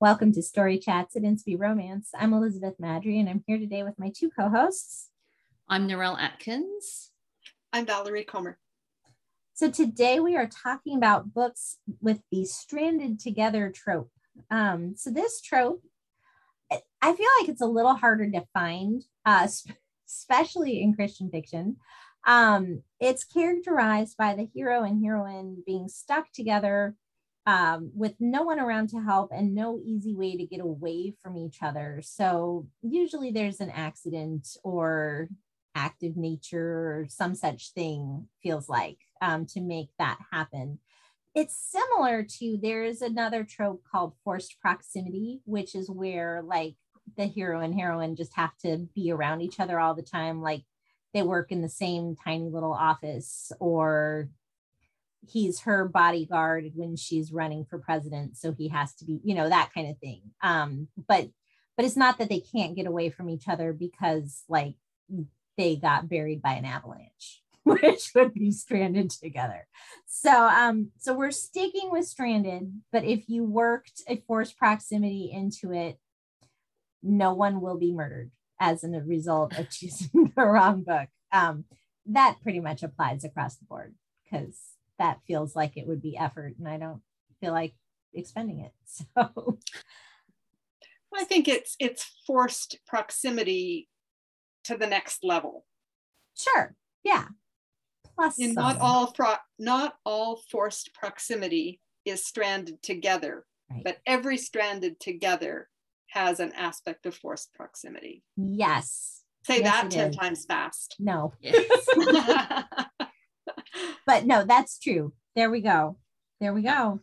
Welcome to Story Chats at Inspy Romance. I'm Elizabeth Maddrey, and I'm here today with my two co-hosts. I'm Narelle Atkins. I'm Valerie Comer. So today we are talking about books with the stranded together trope. Um, so this trope, I feel like it's a little harder to find, uh, especially in Christian fiction. Um, it's characterized by the hero and heroine being stuck together um, with no one around to help and no easy way to get away from each other. So usually there's an accident or active nature or some such thing feels like um, to make that happen. It's similar to there's another trope called forced proximity, which is where like the hero and heroine just have to be around each other all the time, like they work in the same tiny little office or he's her bodyguard when she's running for president so he has to be you know that kind of thing. Um but but it's not that they can't get away from each other because like they got buried by an avalanche which would be stranded together. So um so we're sticking with stranded but if you worked a forced proximity into it no one will be murdered as a result of choosing the wrong book. Um that pretty much applies across the board because that feels like it would be effort and I don't feel like expending it. So I think it's it's forced proximity to the next level. Sure. Yeah. Plus and not all pro- not all forced proximity is stranded together, right. but every stranded together has an aspect of forced proximity. Yes. Say yes, that 10 is. times fast. No. Yes. but no, that's true. There we go. There we go. All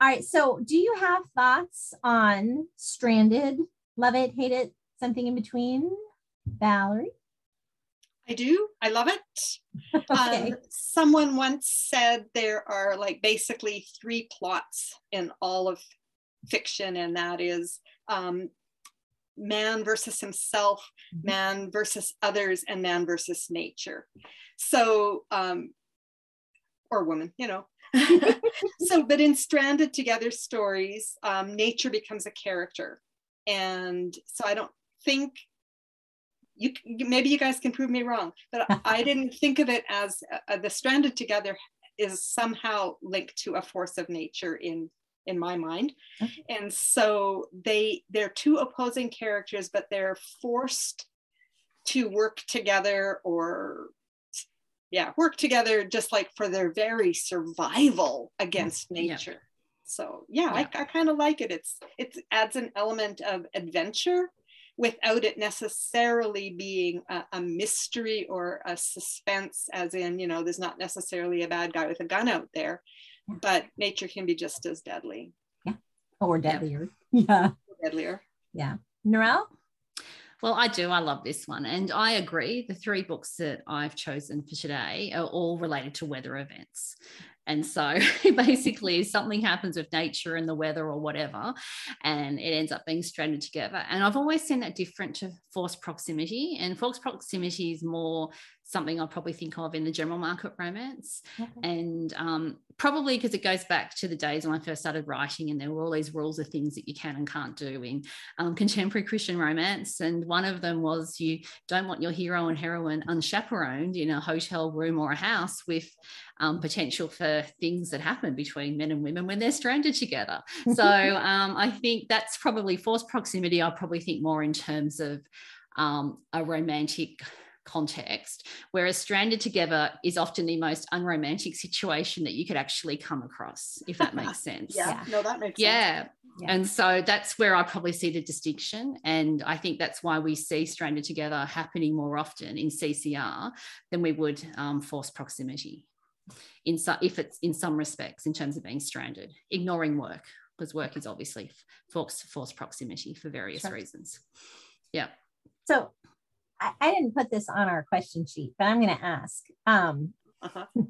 right. So, do you have thoughts on Stranded? Love it, hate it, something in between? Valerie? I do. I love it. okay. Um, someone once said there are like basically three plots in all of fiction, and that is um, man versus himself, mm-hmm. man versus others, and man versus nature. So um, or woman, you know. so, but in stranded together stories, um, nature becomes a character. And so I don't think you maybe you guys can prove me wrong, but I didn't think of it as uh, the stranded together is somehow linked to a force of nature in in my mind. Okay. And so they they're two opposing characters, but they're forced to work together or yeah work together just like for their very survival against mm, nature yeah. so yeah, yeah. i, I kind of like it. It's it adds an element of adventure without it necessarily being a, a, mystery or a suspense as in you know there's not necessarily a bad guy with a gun out there but nature can be just as deadly. Yeah. Or deadlier. Yeah. Deadlier. Yeah. Narelle? Well, I do. I love this one. And I agree. The three books that I've chosen for today are all related to weather events. And so basically, something happens with nature and the weather or whatever, and it ends up being stranded together. And I've always seen that different to forced proximity. And forced proximity is more something I'll probably think of in the general market romance. Okay. And um, probably because it goes back to the days when I first started writing, and there were all these rules of things that you can and can't do in um, contemporary Christian romance. And one of them was you don't want your hero and heroine unchaperoned in a hotel room or a house with um, potential for things that happen between men and women when they're stranded together. So um, I think that's probably forced proximity. I probably think more in terms of um, a romantic context, whereas stranded together is often the most unromantic situation that you could actually come across, if that makes sense. yeah. yeah, no, that makes yeah. sense. Yeah. And so that's where I probably see the distinction. And I think that's why we see stranded together happening more often in CCR than we would um, forced proximity. In so, if it's in some respects in terms of being stranded, ignoring work, because work is obviously forced, forced proximity for various sure. reasons. Yeah. So I, I didn't put this on our question sheet, but I'm going to ask. Um, uh-huh.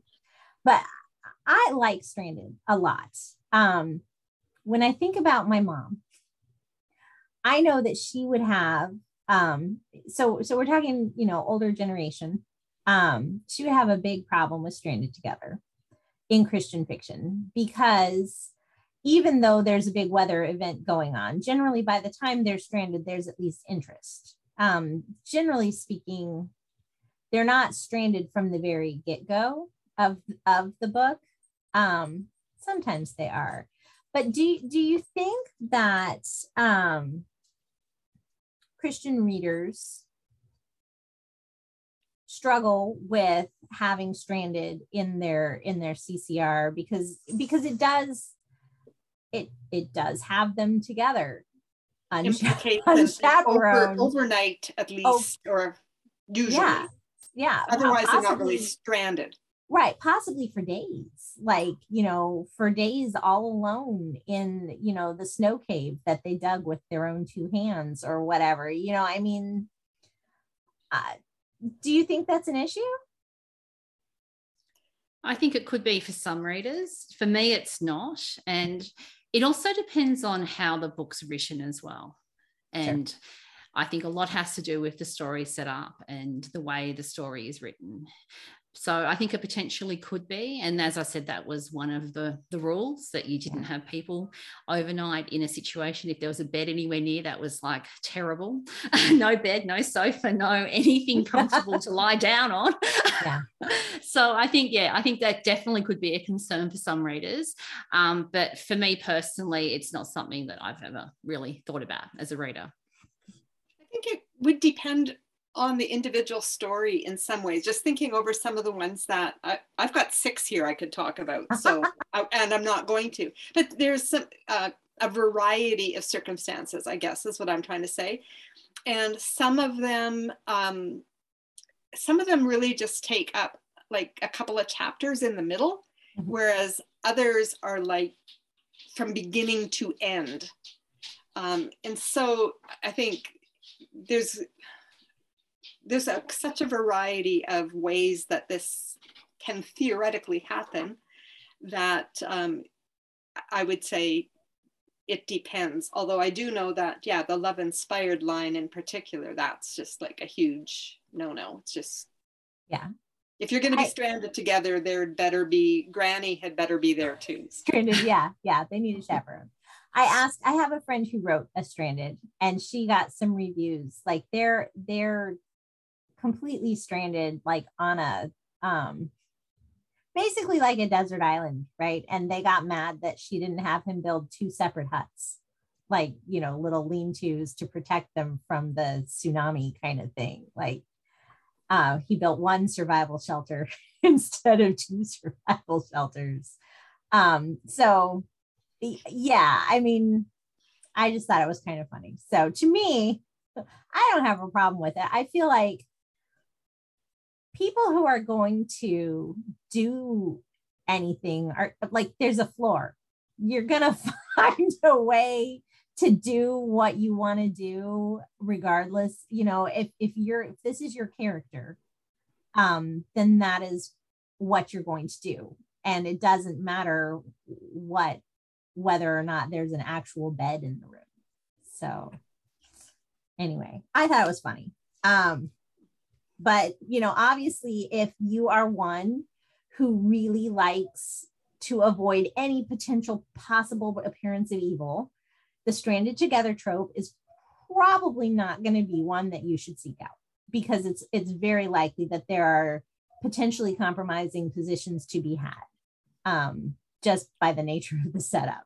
But I like Stranded a lot. Um, when I think about my mom, I know that she would have. Um, so so we're talking, you know, older generation. Um, she would have a big problem with Stranded Together in Christian fiction because even though there's a big weather event going on. Generally, by the time they're stranded, there's at least interest. Um, generally speaking, they're not stranded from the very get-go of, of the book. Um, sometimes they are. But do, do you think that um, Christian readers struggle with having stranded in their in their CCR because because it does it it does have them together unchaperoned over, overnight at oh. least oh, or usually yeah yeah otherwise possibly, they're not really stranded right possibly for days like you know for days all alone in you know the snow cave that they dug with their own two hands or whatever you know i mean uh, do you think that's an issue? I think it could be for some readers. For me, it's not. And it also depends on how the book's written as well. And sure. I think a lot has to do with the story set up and the way the story is written so I think it potentially could be. And as I said, that was one of the, the rules that you didn't have people overnight in a situation. If there was a bed anywhere near, that was like terrible. no bed, no sofa, no anything comfortable to lie down on. Yeah. so I think, yeah, I think that definitely could be a concern for some readers. Um, but for me personally, it's not something that I've ever really thought about as a reader. I think it would depend on the individual story in some ways just thinking over some of the ones that I, have got six here i could talk about so and i'm not going to. But there's some uh, a variety of circumstances i guess is what i'm trying to say. And some of them um, some of them really just take up like a couple of chapters in the middle mm-hmm. whereas others are like from beginning to end. Um, and so i think there's there's a, such a variety of ways that this can theoretically happen that um, I would say it depends. Although I do know that, yeah, the love inspired line in particular, that's just like a huge no no. It's just, yeah. If you're going to be I, stranded together, there'd better be, Granny had better be there too. Stranded, yeah, yeah. They need a chaperone. I asked, I have a friend who wrote a stranded and she got some reviews. Like they're, they're completely stranded like on a um basically like a desert island right? And they got mad that she didn't have him build two separate huts like you know little lean-tos to protect them from the tsunami kind of thing. Like uh, he built one survival shelter instead of two survival shelters. Um so yeah i mean i just thought it was kind of funny. So to me i don't have a problem with it. I feel like people who are going to do anything are like there's a floor. You're gonna find a way to do what you want to do regardless you know if if you're if this is your character um then that is what you're going to do. And it doesn't matter what whether or not there's an actual bed in the room. So anyway i thought it was funny. Um but, you know, obviously, if you are one who really likes to avoid any potential possible appearance of evil, the stranded together trope is probably not going to be one that you should seek out because it's it's very likely that there are potentially compromising positions to be had um, just by the nature of the setup.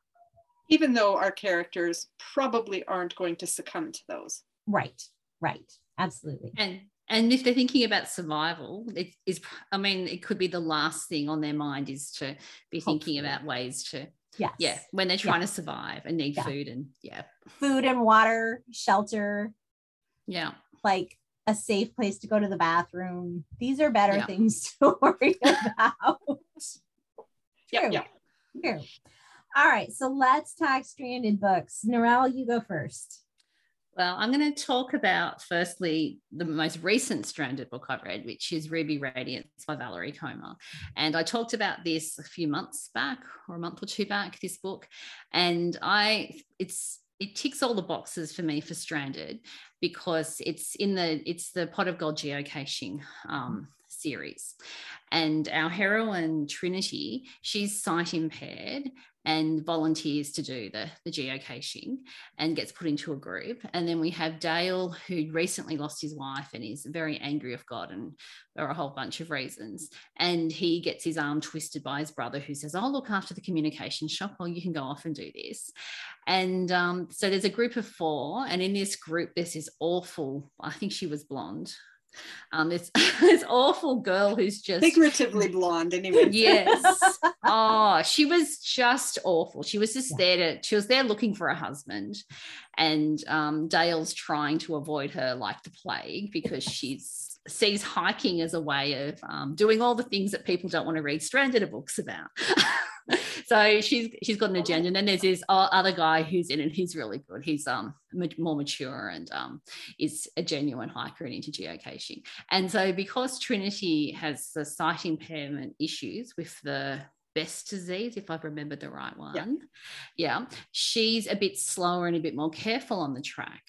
Even though our characters probably aren't going to succumb to those. Right, right, absolutely. And and if they're thinking about survival it is i mean it could be the last thing on their mind is to be thinking about ways to yes. yeah when they're trying yeah. to survive and need yeah. food and yeah food and water shelter yeah like a safe place to go to the bathroom these are better yeah. things to worry about yeah yeah True. all right so let's talk stranded books Narelle, you go first well, I'm going to talk about firstly the most recent stranded book I've read, which is Ruby Radiance by Valerie Comer. And I talked about this a few months back or a month or two back, this book. And I it's it ticks all the boxes for me for stranded because it's in the it's the pot of gold geocaching um, series and our heroine trinity she's sight impaired and volunteers to do the, the geocaching and gets put into a group. And then we have Dale, who recently lost his wife and is very angry of God, and there are a whole bunch of reasons. And he gets his arm twisted by his brother, who says, I'll look after the communication shop, or you can go off and do this. And um, so there's a group of four, and in this group, there's this awful, I think she was blonde. Um, this this awful girl who's just figuratively blonde, anyway. Yes. oh, she was just awful. She was just yeah. there to. She was there looking for a husband, and um, Dale's trying to avoid her like the plague because she's sees hiking as a way of um, doing all the things that people don't want to read stranded books about. so she's she's got an agenda. And then there's this other guy who's in it. He's really good. He's um more mature and um is a genuine hiker and into geocaching. And so because Trinity has the sight impairment issues with the Best disease, if I've remembered the right one. Yeah. yeah. She's a bit slower and a bit more careful on the track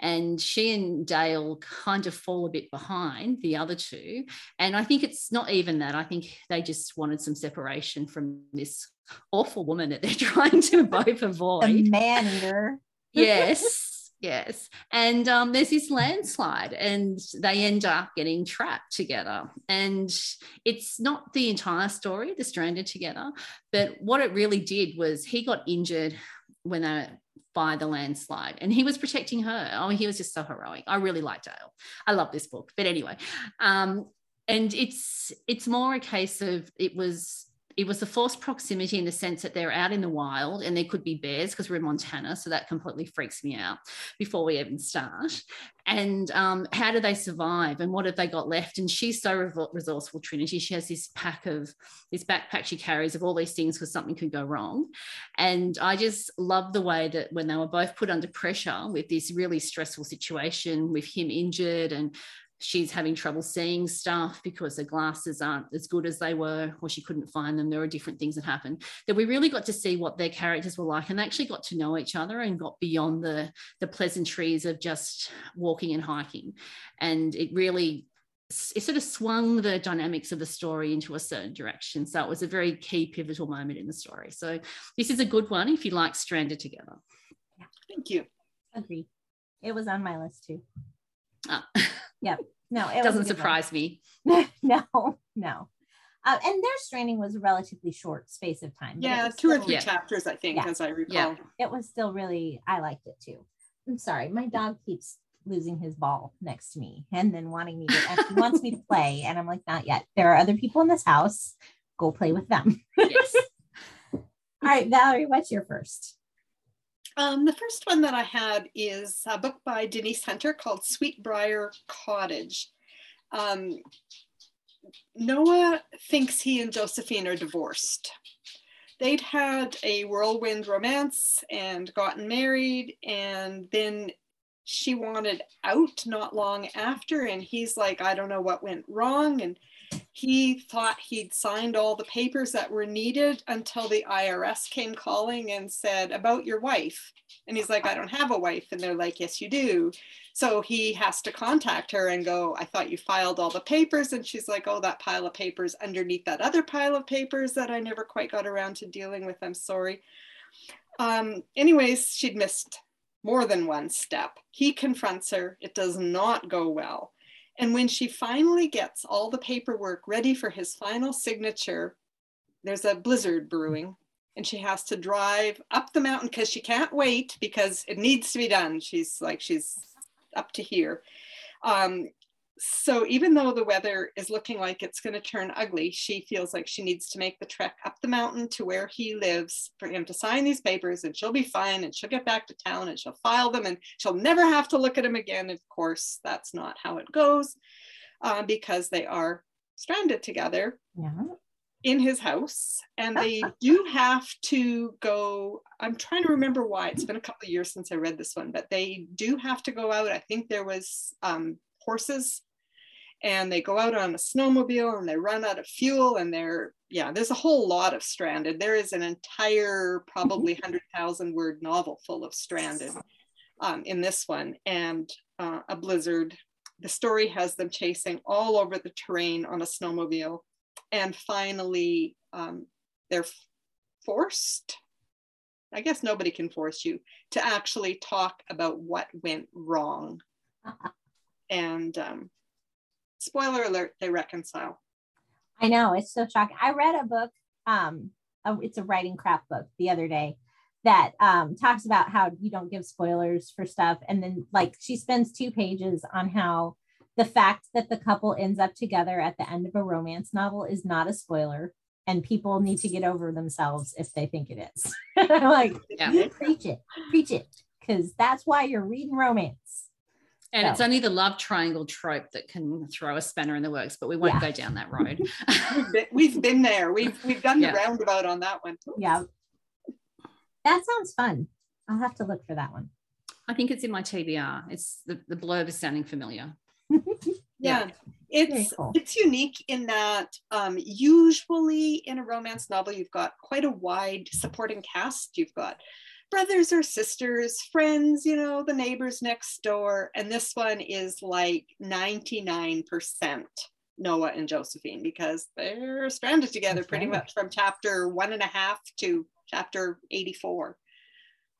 and she and Dale kind of fall a bit behind the other two. And I think it's not even that. I think they just wanted some separation from this awful woman that they're trying to both avoid. The man eater. yes. Yes. And um, there's this landslide, and they end up getting trapped together. And it's not the entire story, the stranded together, but what it really did was he got injured when they by the landslide and he was protecting her. Oh he was just so heroic. I really liked dale. I love this book. But anyway um and it's it's more a case of it was it was the forced proximity in the sense that they're out in the wild and there could be bears because we're in Montana. So that completely freaks me out before we even start. And um, how do they survive and what have they got left? And she's so resourceful, Trinity. She has this pack of this backpack she carries of all these things because something could go wrong. And I just love the way that when they were both put under pressure with this really stressful situation with him injured and she's having trouble seeing stuff because her glasses aren't as good as they were or she couldn't find them. There are different things that happened that we really got to see what their characters were like and they actually got to know each other and got beyond the the pleasantries of just walking and hiking. And it really it sort of swung the dynamics of the story into a certain direction. So it was a very key pivotal moment in the story. So this is a good one if you like stranded together. Yeah. thank you. Agree it was on my list too. Oh. Yep. No, it doesn't surprise one. me. no, no. Uh, and their straining was a relatively short space of time. Yeah, two still, or three yeah. chapters, I think, yeah. as I recall. Yeah. It was still really, I liked it too. I'm sorry, my dog keeps losing his ball next to me and then wanting me to, he wants me to play. And I'm like, not yet. There are other people in this house. Go play with them. Yes. All right, Valerie, what's your first? Um, the first one that I had is a book by Denise Hunter called Sweetbriar Cottage. Um, Noah thinks he and Josephine are divorced. They'd had a whirlwind romance and gotten married, and then she wanted out not long after. And he's like, I don't know what went wrong. And he thought he'd signed all the papers that were needed until the IRS came calling and said, About your wife. And he's like, I don't have a wife. And they're like, Yes, you do. So he has to contact her and go, I thought you filed all the papers. And she's like, Oh, that pile of papers underneath that other pile of papers that I never quite got around to dealing with. I'm sorry. Um, anyways, she'd missed more than one step. He confronts her. It does not go well. And when she finally gets all the paperwork ready for his final signature, there's a blizzard brewing and she has to drive up the mountain because she can't wait because it needs to be done. She's like, she's up to here. Um, so even though the weather is looking like it's going to turn ugly, she feels like she needs to make the trek up the mountain to where he lives for him to sign these papers and she'll be fine and she'll get back to town and she'll file them and she'll never have to look at him again. Of course, that's not how it goes uh, because they are stranded together. Yeah. In his house, and they do have to go. I'm trying to remember why. It's been a couple of years since I read this one, but they do have to go out. I think there was um, horses and they go out on a snowmobile and they run out of fuel and they're yeah there's a whole lot of stranded there is an entire probably 100000 mm-hmm. word novel full of stranded um, in this one and uh, a blizzard the story has them chasing all over the terrain on a snowmobile and finally um, they're forced I guess nobody can force you to actually talk about what went wrong. and um, spoiler alert, they reconcile. I know it's so shocking. I read a book, um, a, it's a writing craft book the other day that um, talks about how you don't give spoilers for stuff. And then, like, she spends two pages on how the fact that the couple ends up together at the end of a romance novel is not a spoiler. And people need to get over themselves if they think it is. like, yeah. preach it, preach it, because that's why you're reading romance. And so. it's only the love triangle trope that can throw a spanner in the works, but we won't yeah. go down that road. we've, been, we've, been, there. We've we've done yeah. the roundabout on that one. Yeah. That sounds fun. I'll have to look for that one. I think it's in my TBR. It's the, the blurb is sounding familiar. yeah. yeah. It's cool. it's unique in that um, usually in a romance novel you've got quite a wide supporting cast. You've got brothers or sisters, friends, you know, the neighbors next door. And this one is like 99% Noah and Josephine because they're stranded together pretty much from chapter one and a half to chapter 84.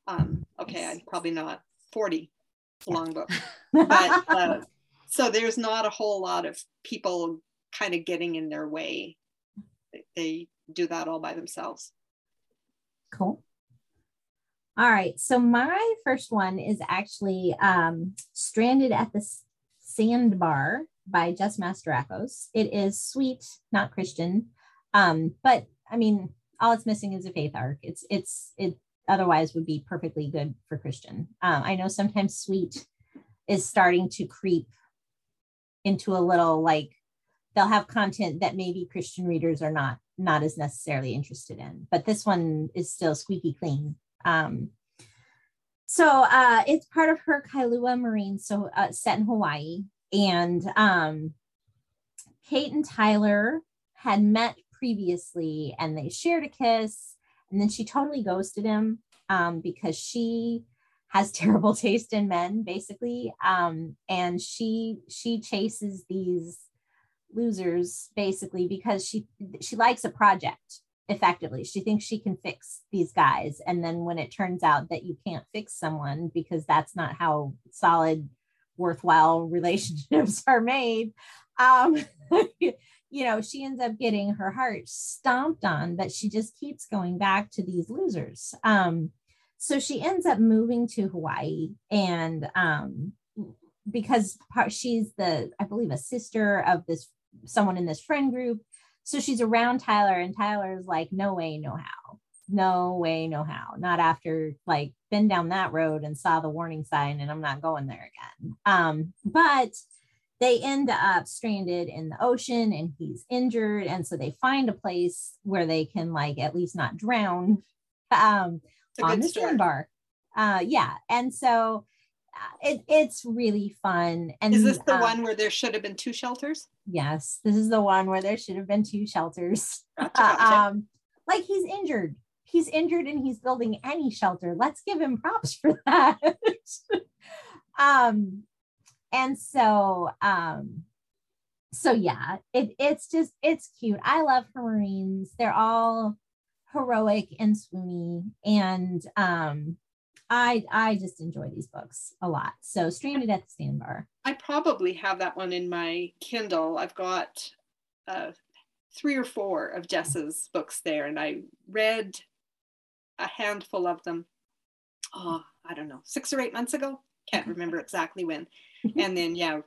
Um, okay, I'm probably not 40. It's long book. but, uh, so there's not a whole lot of people kind of getting in their way. They do that all by themselves. Cool. All right. So my first one is actually um, Stranded at the Sandbar by Jess Mastorakos. It is sweet, not Christian. Um, but I mean, all it's missing is a faith arc. It's it's it otherwise would be perfectly good for Christian. Um, I know sometimes sweet is starting to creep into a little like they'll have content that maybe Christian readers are not not as necessarily interested in, but this one is still squeaky clean. Um, so uh, it's part of her Kailua Marine, so uh, set in Hawaii. And um, Kate and Tyler had met previously and they shared a kiss. And then she totally ghosted him um, because she has terrible taste in men, basically. Um, and she she chases these losers basically because she she likes a project effectively. She thinks she can fix these guys. And then when it turns out that you can't fix someone because that's not how solid, worthwhile relationships are made, um, you know, she ends up getting her heart stomped on, but she just keeps going back to these losers. Um, so she ends up moving to Hawaii and um, because she's the, I believe, a sister of this someone in this friend group so she's around Tyler, and Tyler's like, no way, no how. No way, no how. Not after like been down that road and saw the warning sign, and I'm not going there again. Um, but they end up stranded in the ocean and he's injured. And so they find a place where they can like at least not drown um, on the sandbar. Uh, yeah. And so it, it's really fun. And is this the um, one where there should have been two shelters? Yes, this is the one where there should have been two shelters. Gotcha, gotcha. um, like he's injured. He's injured and he's building any shelter. Let's give him props for that. um, and so um, so yeah, it, it's just it's cute. I love her Marines. They're all heroic and swoony and um I I just enjoy these books a lot. So stranded at the sandbar. I probably have that one in my Kindle. I've got uh, three or four of Jess's books there, and I read a handful of them. Oh, I don't know, six or eight months ago. Can't remember exactly when. and then yeah,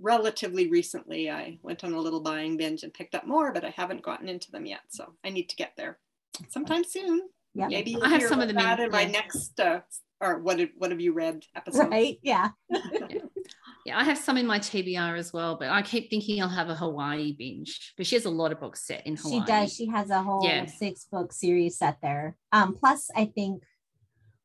relatively recently, I went on a little buying binge and picked up more, but I haven't gotten into them yet. So I need to get there sometime soon. Yeah, maybe I have some of them in, in my yeah. next uh, or what have, what have you read episode? Right. Yeah. yeah. yeah. I have some in my TBR as well, but I keep thinking I'll have a Hawaii binge. But she has a lot of books set in Hawaii. She does. She has a whole yeah. six book series set there. Um, plus, I think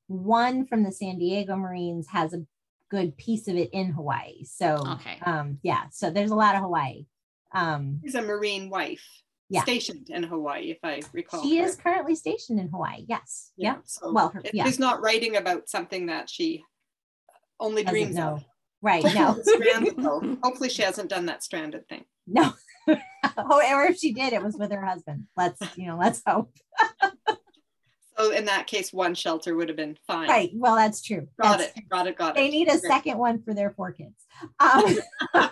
one from the San Diego Marines has a good piece of it in Hawaii. So okay. um, yeah, so there's a lot of Hawaii. Um, She's a Marine wife yeah. stationed in Hawaii, if I recall. She is currently stationed in Hawaii. Yes. Yeah. yeah. So well, her, yeah. she's not writing about something that she only Doesn't dreams know. of. Right. No. stranded, Hopefully, she hasn't done that stranded thing. No. or if she did, it was with her husband. Let's, you know, let's hope. so Oh, in that case, one shelter would have been fine. Right. Well, that's true. Got That's it. Got it. Got it. They need a Great. second one for their four kids. Um, all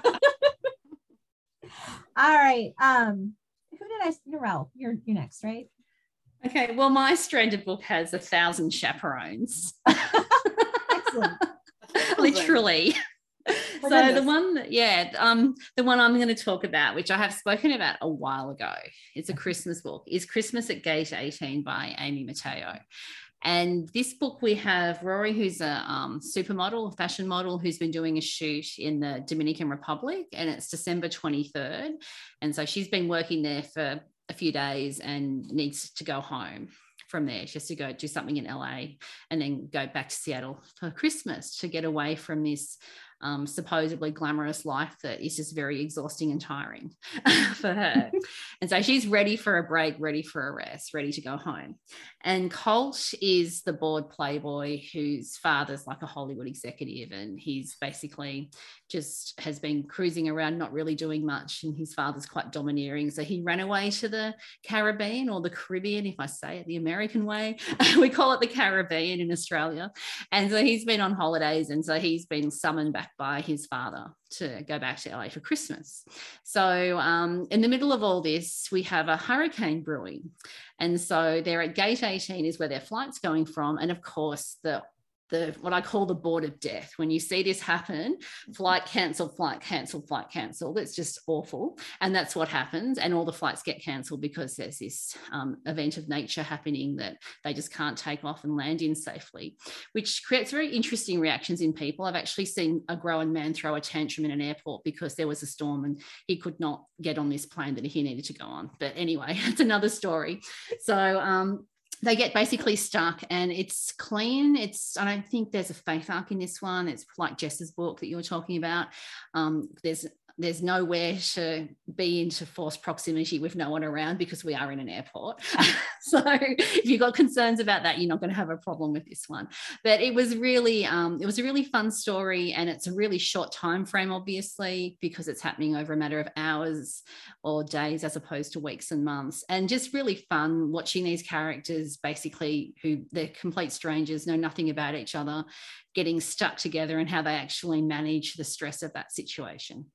right. Um, I? Narelle, you're you're next, right? Okay, well, my stranded book has a thousand chaperones, Excellent. literally. So the one, that- yeah, um, the one I'm going to talk about, which I have spoken about a while ago, it's a Christmas book, is Christmas at Gate 18 by Amy Matayo. And this book, we have Rory, who's a um, supermodel, fashion model, who's been doing a shoot in the Dominican Republic, and it's December 23rd. And so she's been working there for a few days and needs to go home from there. She has to go do something in LA and then go back to Seattle for Christmas to get away from this um, supposedly glamorous life that is just very exhausting and tiring for her. and so she's ready for a break, ready for a rest, ready to go home. And Colt is the bored playboy whose father's like a Hollywood executive, and he's basically just has been cruising around, not really doing much. And his father's quite domineering. So he ran away to the Caribbean or the Caribbean, if I say it the American way. we call it the Caribbean in Australia. And so he's been on holidays. And so he's been summoned back by his father to go back to LA for Christmas. So, um, in the middle of all this, we have a hurricane brewing. And so they're at gate 18 is where their flight's going from. And of course, the the what I call the board of death. When you see this happen, flight cancel, flight cancel, flight cancel. It's just awful, and that's what happens. And all the flights get cancelled because there's this um, event of nature happening that they just can't take off and land in safely, which creates very interesting reactions in people. I've actually seen a grown man throw a tantrum in an airport because there was a storm and he could not get on this plane that he needed to go on. But anyway, it's another story. So um, they get basically stuck and it's clean. It's, I don't think there's a faith arc in this one. It's like Jess's book that you were talking about. Um, there's there's nowhere to be into forced proximity with no one around because we are in an airport. so if you've got concerns about that, you're not going to have a problem with this one. But it was really, um, it was a really fun story, and it's a really short time frame, obviously, because it's happening over a matter of hours or days as opposed to weeks and months. And just really fun watching these characters, basically, who they're complete strangers, know nothing about each other, getting stuck together, and how they actually manage the stress of that situation.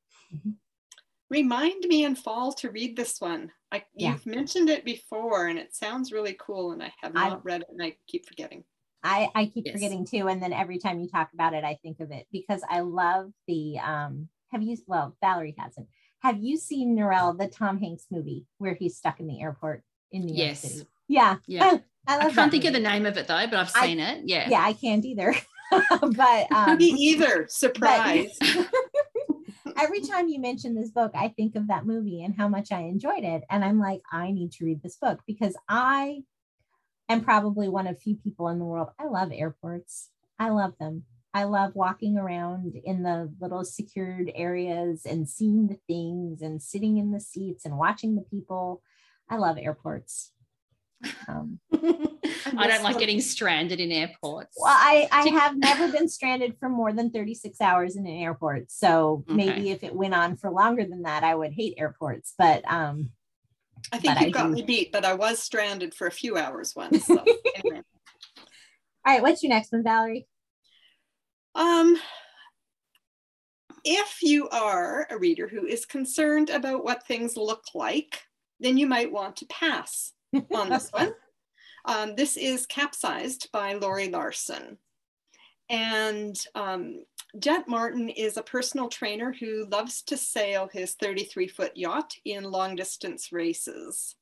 Remind me in fall to read this one. I, Yeah. You've mentioned it before and it sounds really cool, and I have I- not read it and I keep forgetting. I, I keep Yes. forgetting too. And then every time you talk about it, I think of it because I love the um have you well, Valerie hasn't. Have you seen Narelle, the Tom Hanks movie where he's stuck in the airport in New York Yes. City? Yeah. Yeah. I, love I can't think of the name of it though, but I've I- seen it. Yeah. Yeah, I can't either. but um Me either. Surprise. Every time you mention this book, I think of that movie and how much I enjoyed it. And I'm like, I need to read this book because I am probably one of few people in the world. I love airports. I love them. I love walking around in the little secured areas and seeing the things and sitting in the seats and watching the people. I love airports. Um, I don't like getting stranded in airports. well, I, I have never been stranded for more than 36 hours in an airport. So maybe Okay. if it went on for longer than that, I would hate airports. But um, I think you I got do. me beat, but I was stranded for a few hours once. So anyway. all right, what's your next one, Valerie? Um, if you are a reader who is concerned about what things look like, then you might want to pass on this one. Um, this is Capsized by Lori Larson. And um, Jet Martin is a personal trainer who loves to sail his 33 foot yacht in long distance races.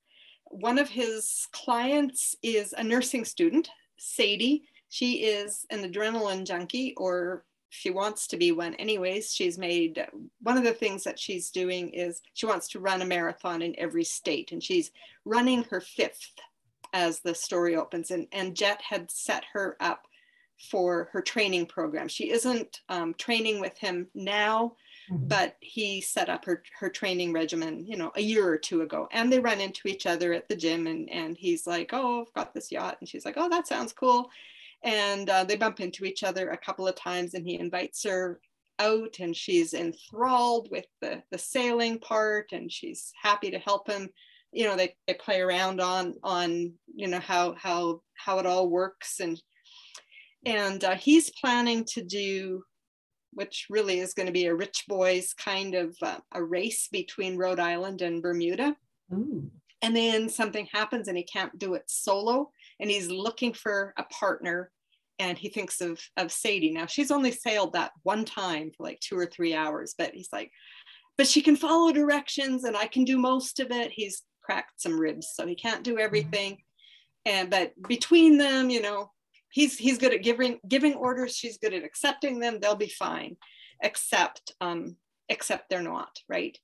One of his clients is a nursing student, Sadie. She is an adrenaline junkie, or she wants to be one anyways. She's made one of the things that she's doing is she wants to run a marathon in every state, and she's running her fifth as the story opens. And, and Jet had set her up for her training program. She isn't um, training with him now, but he set up her, her training regimen, you know, a year or two ago. And they run into each other at the gym and, and he's like, oh, I've got this yacht. And she's like, oh, that sounds cool. And uh, they bump into each other a couple of times and he invites her out and she's enthralled with the, the sailing part and she's happy to help him you know they, they play around on on you know how how how it all works and and uh, he's planning to do which really is going to be a rich boys kind of uh, a race between Rhode Island and Bermuda. Ooh. And then something happens and he can't do it solo and he's looking for a partner and he thinks of of Sadie. Now she's only sailed that one time for like two or three hours, but he's like, but she can follow directions and I can do most of it. He's cracked some ribs, so he can't do mm-hmm. everything. And but between them, you know, he's he's good at giving giving orders. She's good at accepting them. They'll be fine, except um, except they're not right.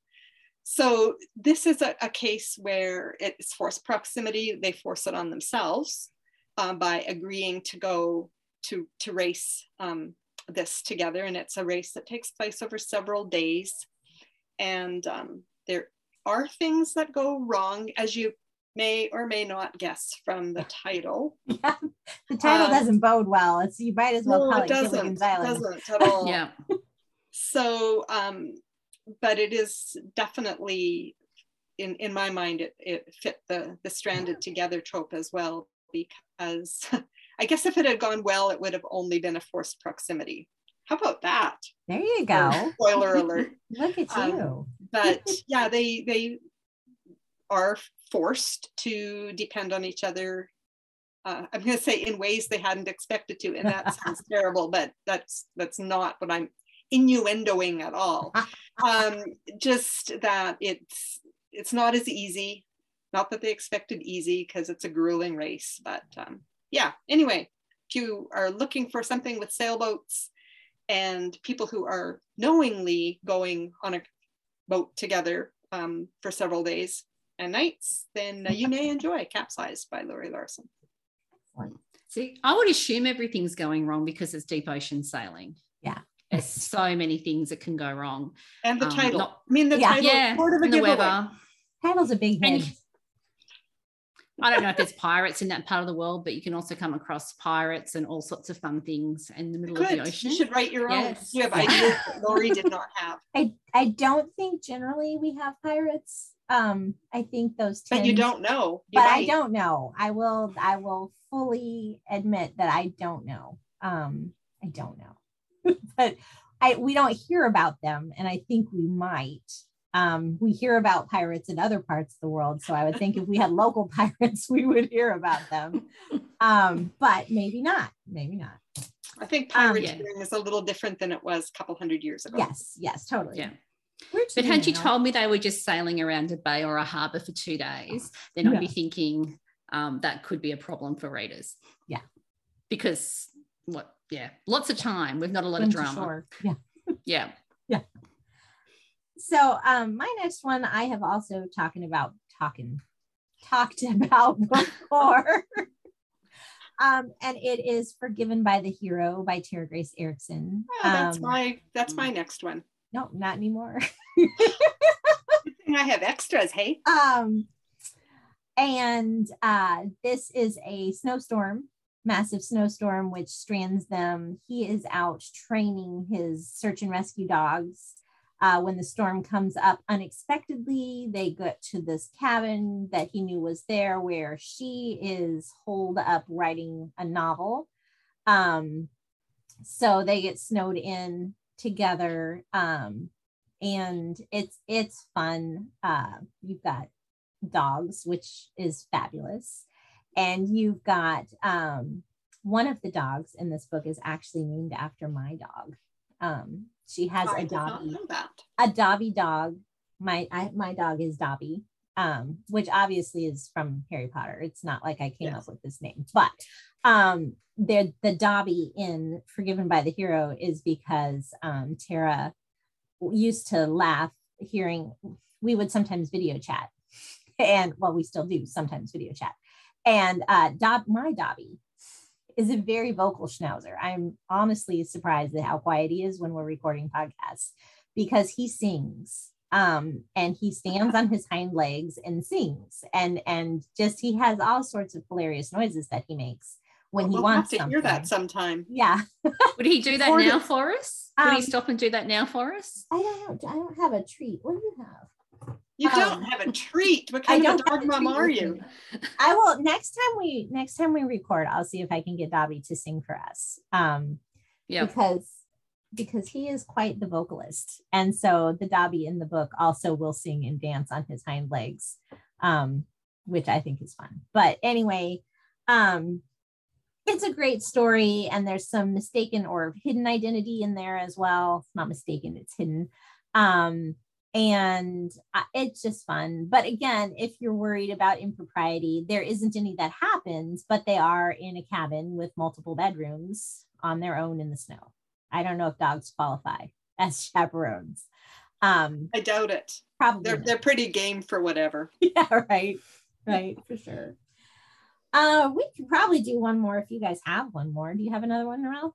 So this is a, a case where it's forced proximity. They force it on themselves uh, by agreeing to go to to race um, this together, and it's a race that takes place over several days. And um, there are things that go wrong, as you may or may not guess from the title. Yeah, the title um, doesn't bode well. It's you might as well no, call it, it doesn't, doesn't at all. yeah. So, um, but it is definitely in in my mind it, it fit the the stranded together trope as well because I guess if it had gone well, it would have only been a forced proximity. How about that? There you go. Spoiler alert. Look at um, you. but yeah, they they are forced to depend on each other. Uh, I'm going to say in ways they hadn't expected to, and that sounds terrible, but that's that's not what I'm innuendoing at all. Um, just that it's it's not as easy. Not that they expected easy because it's a grueling race, but um, yeah. Anyway, if you are looking for something with sailboats and people who are knowingly going on a boat together um, for several days, and nights, then uh, you may enjoy Capsized by Lori Larson. See, I would assume everything's going wrong because it's deep ocean sailing. Yeah. There's so many things that can go wrong. And the um, title. Not, I mean, the yeah. title yeah, part of a giveaway. Weather. Title's a big hit. I don't know if there's pirates in that part of the world, but you can also come across pirates and all sorts of fun things in the middle Good. of the ocean. You should write your own. Yes. You have ideas that Lori did not have. I, I don't think generally we have pirates um i think those but you don't know you but might. i don't know i will i will fully admit that i don't know um i don't know but i we don't hear about them and i think we might um we hear about pirates in other parts of the world so i would think if we had local pirates we would hear about them um but maybe not maybe not i think pirateering um, yeah. is a little different than it was a couple hundred years ago yes yes totally yeah but had you told me they were just sailing around a bay or a harbour for two days, then I'd be thinking um, that could be a problem for readers. Yeah. Because what, yeah, lots of time. We've not a lot of drama. Yeah. yeah. Yeah. So um, my next one I have also talking about talking talked about before. um, and it is Forgiven by the Hero by Tara Grace Ericson. Oh, that's um, my that's my next one no, not anymore. I have extras, hey. Um, and uh, this is a snowstorm, massive snowstorm, which strands them. He is out training his search and rescue dogs. Uh, when the storm comes up unexpectedly, they get to this cabin that he knew was there, where she is holed up writing a novel. Um, so they get snowed in together um, and it's it's fun. Uh, you've got dogs which is fabulous. And you've got um, one of the dogs in this book is actually named after my dog. Um, she has I a Dobby. a Dobby dog. My I, my dog is Dobby um, which obviously is from Harry Potter. It's not like I came yes. up with this name, but um, the the Dobby in Forgiven by the Hero is because um, Tara used to laugh hearing we would sometimes video chat, and well, we still do sometimes video chat, and uh, Dob my Dobby is a very vocal schnauzer. I'm honestly surprised at how quiet he is when we're recording podcasts because he sings um, and he stands on his hind legs and sings. And and just he has all sorts of hilarious noises that he makes when well, he we'll wants to something. hear that sometime. Yeah. Would he do that now for us? Would um, he stop and do that now for us? I don't know. I don't have a treat. What do you have You um, don't have a treat. What kind I of a dog mom are you? I will next time we next time we record, I'll see if I can get Dobby to sing for us. Um yeah because because he is quite the vocalist. And so the Dobby in the book also will sing and dance on his hind legs, um, which I think is fun. But anyway, um, it's a great story, and there's some mistaken or hidden identity in there as well. It's not mistaken, it's hidden. Um, and it's just fun. But again, if you're worried about impropriety, there isn't any that happens, but they are in a cabin with multiple bedrooms on their own in the snow. I don't know if dogs qualify as chaperones. Um, I doubt it. Probably they're they're pretty game for whatever. Yeah, right, right, for sure. Uh, we could probably do one more if you guys have one more. Do you have another one, Narelle?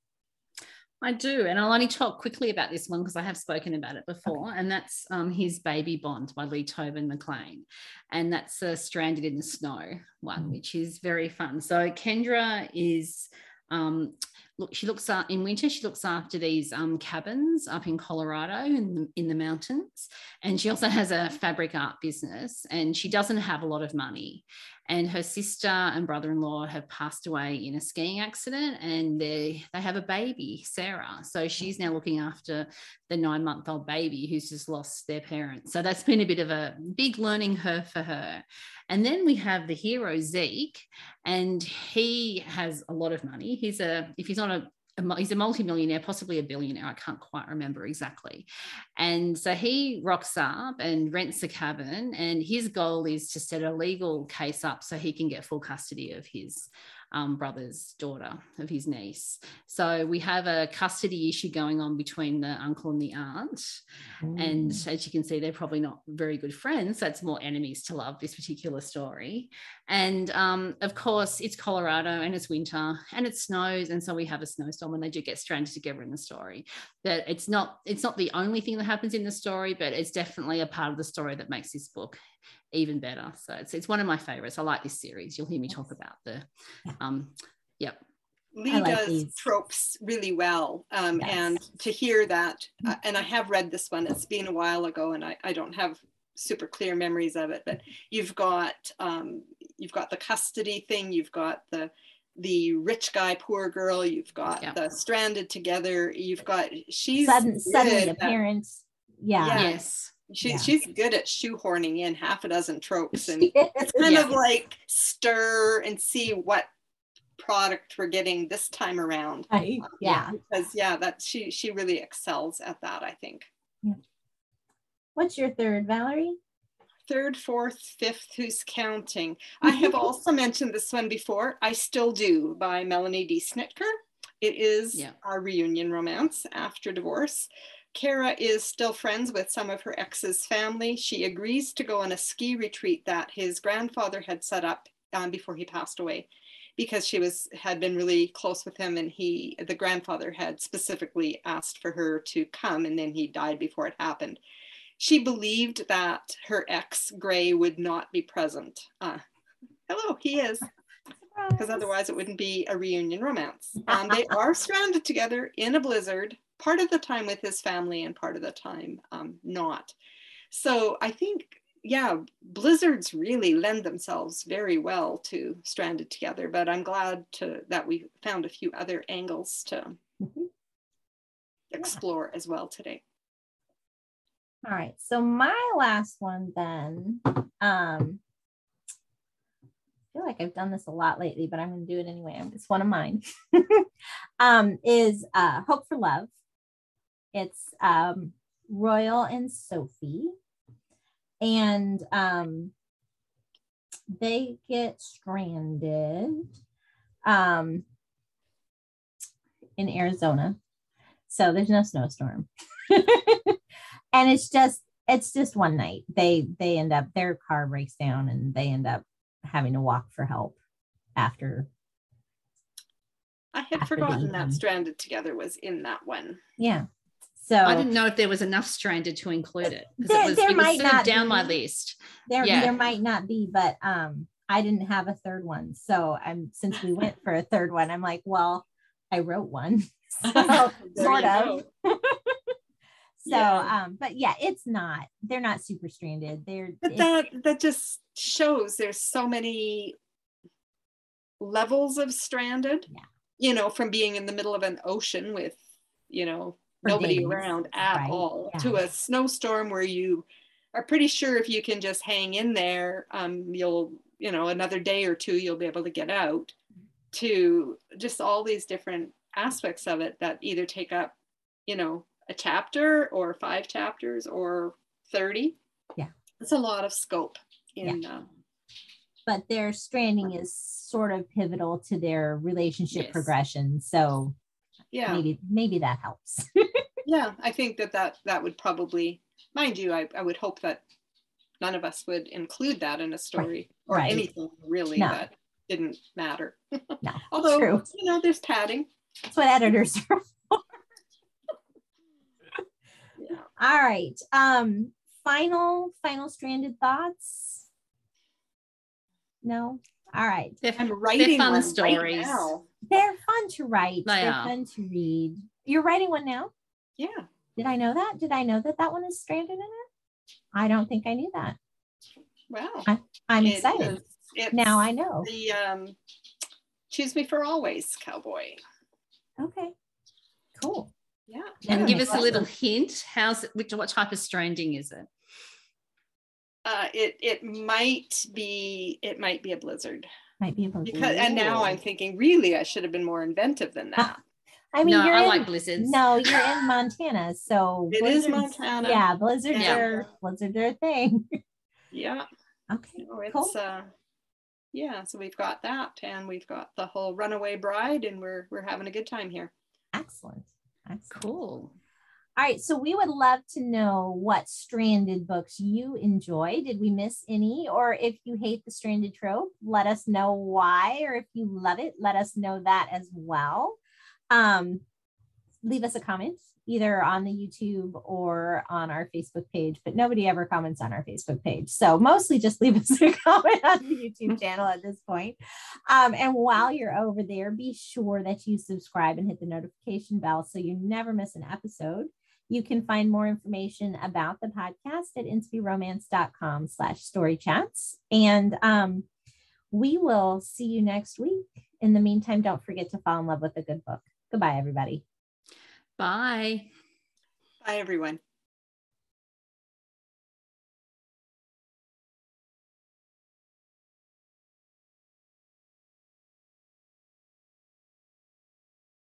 I do, and I'll only talk quickly about this one because I have spoken about it before, okay. and that's um, his Baby Bond by Lee Tobin McClain, and that's a Stranded in the Snow one, mm-hmm. which is very fun. So Kendra is um, look, she looks at in winter. She looks after these um, cabins up in Colorado in the, in the mountains, and she also has a fabric art business. And she doesn't have a lot of money, and her sister and brother-in-law have passed away in a skiing accident and they they have a baby sarah. So she's now looking after the nine month old baby who's just lost their parents. So that's been a bit of a big learning curve for her. And then we have the hero zeke and he has a lot of money. He's a if he's not a he's a multimillionaire, possibly a billionaire. I can't quite remember exactly. And so he rocks up and rents a cabin, and his goal is to set a legal case up so he can get full custody of his um, brother's daughter, of his niece. So we have a custody issue going on between the uncle and the aunt. Mm. And as you can see, they're probably not very good friends. That's more enemies to love, this particular story. And um, of course, it's Colorado and it's winter and it snows. And so we have a snowstorm and they do get stranded together in the story. That it's not it's not the only thing that happens in the story, but it's definitely a part of the story that makes this book even better. So it's, it's one of my favorites. I like this series. You'll hear me talk about the, um, yep. Lee like does these. tropes really well. Um, yes. And to hear that, uh, and I have read this one, it's been a while ago and I, I don't have super clear memories of it, but you've got, um, you've got the custody thing, you've got the, the rich guy, poor girl, you've got yep. the stranded together, you've got, she's sudden, suddenly appearance. Yeah. Yes she, yeah. she's good at shoehorning in half a dozen tropes and it's kind yeah. of like stir and see what product we're getting this time around right. Um, yeah because yeah that she she really excels at that i think yeah. what's your third valerie third fourth fifth who's counting i have also mentioned this one before i still do by melanie d snitker it is yeah. a reunion romance after divorce Kara is still friends with some of her ex's family. She agrees to go on a ski retreat that his grandfather had set up um, before he passed away because she was had been really close with him and he the grandfather had specifically asked for her to come and then he died before it happened. She believed that her ex gray would not be present. Uh, hello he is because otherwise it wouldn't be a reunion romance. Um, they are stranded together in a blizzard part of the time with his family and part of the time um, not. So I think, yeah, blizzards really lend themselves very well to stranded together. But I'm glad to that we found a few other angles to mm-hmm. explore yeah. as well today. All right. So my last one then. Um, I feel like I've done this a lot lately, but I'm going to do it anyway. It's one of mine. um, is uh, Hope for Love it's um, Royal and Sophie. And um, they get stranded um, in Arizona. So there's no snowstorm. and it's just it's just one night. They they end up their car breaks down and they end up having to walk for help after I had forgotten that Stranded Together was in that one. Yeah. So I didn't know if there was enough stranded to include it. There, it was, there it might not down be. my list. There, yeah. there might not be, but um, I didn't have a third one. So I'm since we went for a third one, I'm like, well, I wrote one. So sort of. So, yeah. um, but yeah, it's not. They're not super stranded. They're but that that just shows there's so many levels of stranded. Yeah. You know, from being in the middle of an ocean with, you know, nobody days. around at right. all yeah. to a snowstorm where you are pretty sure if you can just hang in there, um, you'll, you know, another day or two you'll be able to get out. To just all these different aspects of it that either take up, you know, a chapter or five chapters or 30. Yeah. It's a lot of scope in. Yeah. Uh, but their stranding is sort of pivotal to their relationship yes. progression. So yeah, maybe maybe that helps. yeah, I think that that that would probably, mind you, I, I would hope that none of us would include that in a story right. or right. anything really no. that didn't matter. No, Although true. you know, there's padding. That's what editors are for. yeah. All right. Um, final, final stranded thoughts. No. All right. I'm writing fun stories. Right They're fun to write. They They're are. fun to read. You're writing one now. Yeah. Did I know that? Did I know that that one is stranded in it? I don't think I knew that. Wow. I, am excited. now I know. The um, choose me for always cowboy. Okay. Cool. Yeah. And give us a little hint. How's it, which, what type of stranding is it? Uh, it it might be it might be a blizzard. Might be a blizzard. Because, and now I'm thinking, really, I should have been more inventive than that. I mean, no, I in, like blizzards. No, you're in Montana, so it is Montana. Yeah, blizzards yeah. are blizzards are a thing. Yeah. Okay. You it's cool. uh, yeah, so we've got that, and we've got the whole runaway bride, and we're we're having a good time here. Excellent. That's Cool. All right, so we would love to know what stranded books you enjoy. Did we miss any? Or if you hate the stranded trope, let us know why. Or if you love it, let us know that as well. Um, leave us a comment either on the YouTube or on our Facebook page, but nobody ever comments on our Facebook page. So mostly just leave us a comment on the YouTube channel at this point. Um, and while you're over there, be sure that you subscribe and hit the notification bell so you never miss an episode. You can find more information about the podcast at inspyromance.com slash story chats. And um, we will see you next week. In the meantime, don't forget to fall in love with a good book. Goodbye, everybody. Bye. Bye, everyone.